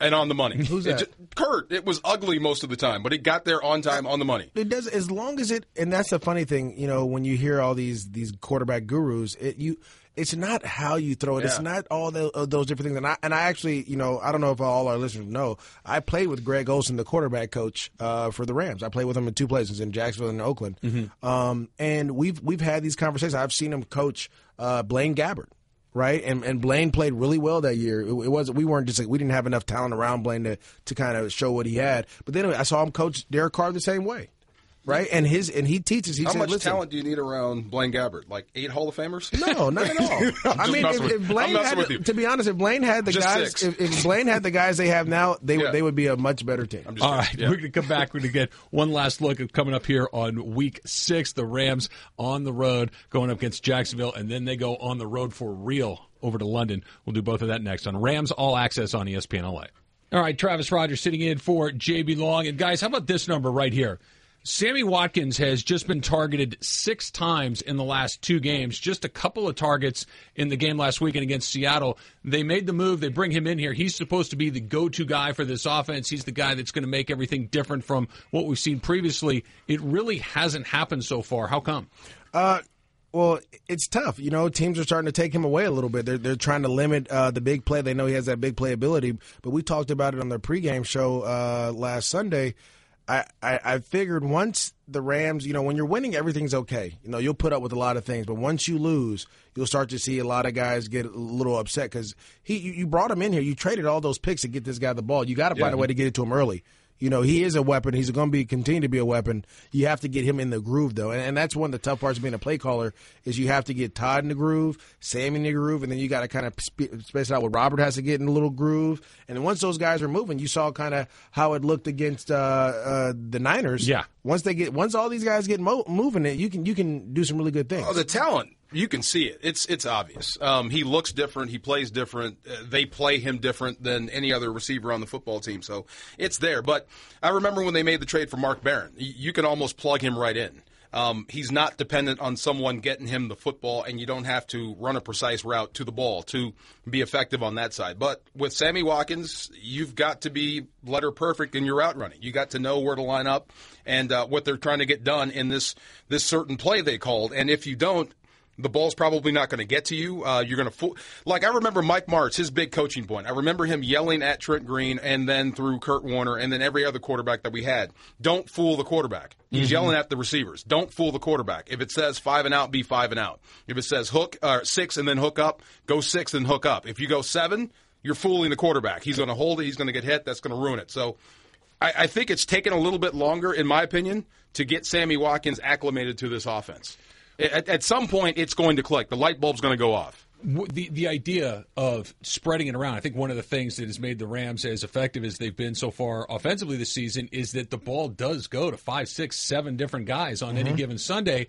and on the money. Who's It that? Kurt. It was ugly most of the time, but it got there on time, on the money. It does as long as it, and that's the funny thing. You know, when you hear all these these quarterback gurus, it you. It's not how you throw it. It's not all the, uh, those different things. And I, and I actually, you know, I don't know if all our listeners know. I played with Greg Olson, the quarterback coach uh, for the Rams. I played with him in two places in Jacksonville and Oakland. Um, and we've we've had these conversations. I've seen him coach uh, Blaine Gabbert right? And and Blaine played really well that year. It, it was we weren't just like we didn't have enough talent around Blaine to to kind of show what he had. But then I saw him coach Derek Carr the same way, right? And his and he teaches. He How said, much "Listen, talent do you need around Blaine Gabbert? Like eight Hall of Famers? no, not at all. I mean, if, if Blaine had, with to be honest, if Blaine had the Just guys, if, if Blaine had the guys they have now, they Yeah. would they would be a much better team. I'm just All kidding. right, Yeah. we're going to come back. We're going to get one last look at coming up here on week six. The Rams on the road going up against Jacksonville, and then they go on the road for real over to London. We'll do both of that next on Rams All Access on ESPN LA. All right, Travis Rogers sitting in for JB Long. And guys, how about this number right here? Sammy Watkins has just been targeted six times in the last two games. Just a couple of targets in the game last weekend against Seattle. They made the move. They bring him in here. He's supposed to be the go-to guy for this offense. He's the guy that's going to make everything different from what we've seen previously. It really hasn't happened so far. How come? Uh, well, it's tough. You know, teams are starting to take him away a little bit. They're they're trying to limit uh, the big play. They know he has that big play ability, but we talked about it on their pregame show uh, last Sunday. I, I, I figured once the Rams, you know, when you're winning, everything's okay. You know, you'll put up with a lot of things, but once you lose, you'll start to see a lot of guys get a little upset because he you, you brought him in here. You traded all those picks to get this guy the ball. You got to find a way to get it to him early. You know, he is a weapon. He's going to be continue to be a weapon. You have to get him in the groove, though, and, and that's one of the tough parts of being a play caller is you have to get Todd in the groove, Sam in the groove, and then you got to kind of sp- space out. what Robert has to get in a little groove, and once those guys are moving, you saw kind of how it looked against uh, uh, the Niners. Yeah. Once they get, once all these guys get mo- moving, it you can you can do some really good things. Oh, the talent you can see it. It's it's obvious. Um, he looks different. He plays different. Uh, they play him different than any other receiver on the football team. So it's there. But I remember when they made the trade for Mark Barron. You can almost plug him right in. Um, he's not dependent on someone getting him the football, and you don't have to run a precise route to the ball to be effective on that side. But with Sammy Watkins, you've got to be letter perfect in your route running. You got to know where to line up and uh, what they're trying to get done in this this certain play they called. And if you don't, the ball's probably not going to get to you. Uh, you're going to fool. Like I remember Mike Martz, his big coaching point. I remember him yelling at Trent Green and then through Kurt Warner and then every other quarterback that we had. Don't fool the quarterback. He's yelling at the receivers. Don't fool the quarterback. If it says five and out, be five and out. If it says hook uh, six and then hook up, go six and hook up. If you go seven, you're fooling the quarterback. He's going to hold it. He's going to get hit. That's going to ruin it. So. I, I think it's taken a little bit longer, in my opinion, to get Sammy Watkins acclimated to this offense. At, at some point, it's going to click. The light bulb's going to go off. The the idea of spreading it around. I think one of the things that has made the Rams as effective as they've been so far offensively this season is that the ball does go to five, six, seven different guys on mm-hmm. any given Sunday.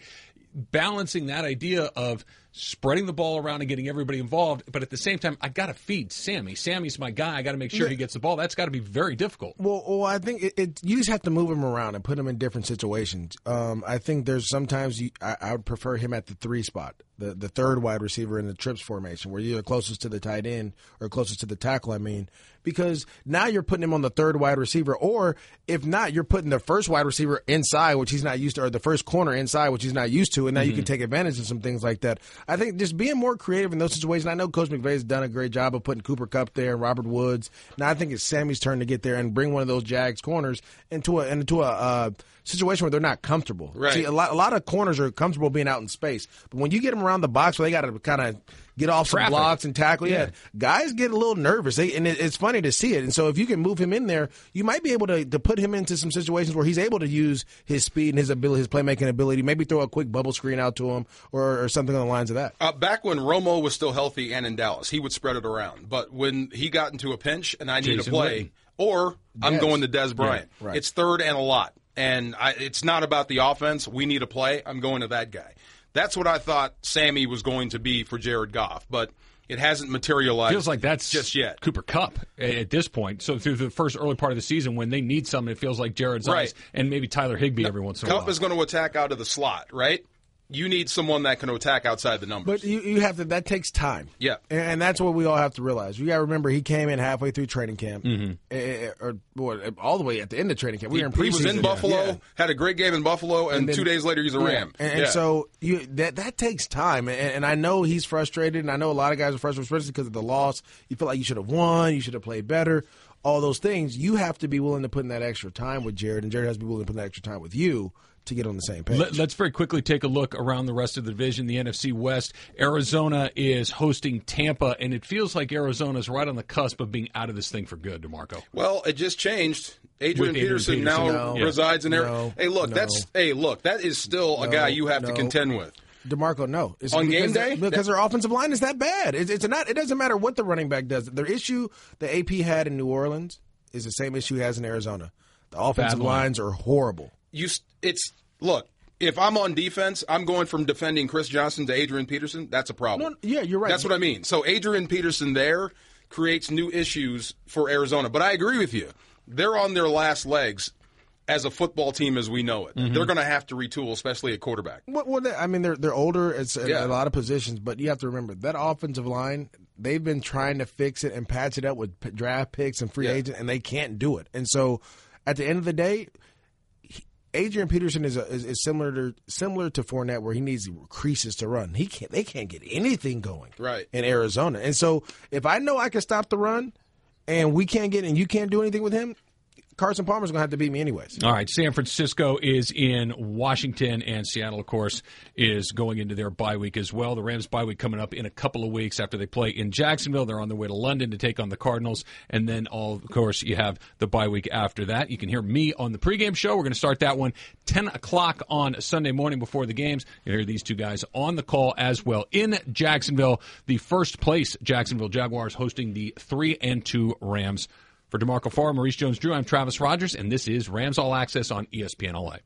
Balancing that idea of spreading the ball around and getting everybody involved, but at the same time, I got to feed Sammy. Sammy's my guy. I got to make sure he gets the ball. That's got to be very difficult. Well, well, I think it, it, you just have to move him around and put him in different situations. Um, I think there's sometimes you, I, I would prefer him at the three spot, the the third wide receiver in the trips formation, where you're closest to the tight end or closest to the tackle. I mean, because now you're putting him on the third wide receiver, or if not, you're putting the first wide receiver inside, which he's not used to, or the first corner inside, which he's not used to, and now you can take advantage of some things like that. I think just being more creative in those situations. I know Coach McVay's done a great job of putting Cooper Kupp there and Robert Woods. Now I think it's Sammy's turn to get there and bring one of those Jags corners into a into a uh, situation where they're not comfortable. Right. See, a lot a lot of corners are comfortable being out in space, but when you get them around the box where they got to kind of get off Traffic. some blocks and tackle. Yeah. Yeah. guys get a little nervous, they, and it, it's funny to see it. And so if you can move him in there, you might be able to, to put him into some situations where he's able to use his speed and his ability, his playmaking ability. Maybe throw a quick bubble screen out to him or, or something on the lines of that. Uh, back when Romo was still healthy and in Dallas, he would spread it around. But when he got into a pinch and I need Jason to play, Witten. or I'm Dez. going to Dez Bryant. right. It's third and a lot. And I, it's not about the offense. We need a play. I'm going to that guy. That's what I thought Sammy was going to be for Jared Goff. But it hasn't materialized. feels like that's just yet. Cooper Kupp at this point. So through the first early part of the season, when they need something, it feels like Jared's Right. eyes and maybe Tyler Higbee every once in a Kupp while. is going to attack out of the slot, right? You need someone that can attack outside the numbers. But you, you have to. That takes time. Yeah. and, and that's what we all have to realize. You got to remember, he came in halfway through training camp, eh, or what, all the way at the end of training camp. We he, were in he was in. Buffalo, Yeah. had a great game in Buffalo, and, then- two days later he's a Yeah. Ram. And, and Yeah. so you that that takes time, and, and I know he's frustrated, and I know a lot of guys are frustrated, especially because of the loss. You feel like you should have won, you should have played better, all those things. You have to be willing to put in that extra time with Jared, and Jared has to be willing to put in that extra time with you to get on the same page. Let, us very quickly take a look around the rest of the division. The NFC West. Arizona is hosting Tampa, and it feels like Arizona's right on the cusp of being out of this thing for good, DeMarco. Well, it just changed. Adrian, Adrian Peterson, Peterson. now No. resides in Arizona. No. hey, look, No. that's hey, look, that is still a No. guy you have to contend with. Demarco, no. It's On game because day? because their offensive line is that bad. It's, it's not. It doesn't matter what the running back does. Their issue the AP had in New Orleans is the same issue he has in Arizona. The offensive line. lines are horrible. You, s- it's look. If I'm on defense, I'm going from defending Chris Johnson to Adrian Peterson. That's a problem. No, yeah, you're right. That's what I mean. So Adrian Peterson there creates new issues for Arizona. But I agree with you. They're on their last legs as a football team as we know it. Mm-hmm. They're going to have to retool, especially at quarterback. What they, I mean, they're they're older. It's Yeah. a lot of positions, but you have to remember that offensive line. They've been trying to fix it and patch it up with draft picks and free Yeah. agents, and they can't do it. And so, at the end of the day, Adrian Peterson is, a, is is similar to similar to Fournette, where he needs creases to run. He can't. They can't get anything going Right. in Arizona. And so, if I know I can stop the run, and we can't get and you can't do anything with him, Carson Palmer's going to have to beat me anyways. All right, San Francisco is in Washington, and Seattle, of course, is going into their bye week as well. The Rams' bye week coming up in a couple of weeks after they play in Jacksonville. They're on their way to London to take on the Cardinals, and then, all of course, you have the bye week after that. You can hear me on the pregame show. We're going to start that one 10 o'clock on Sunday morning before the games. You hear these two guys on the call as well in Jacksonville. The first place Jacksonville Jaguars hosting the three and two Rams. For DeMarco Farr, Maurice Jones-Drew, I'm Travis Rogers, and this is Rams All Access on ESPN LA.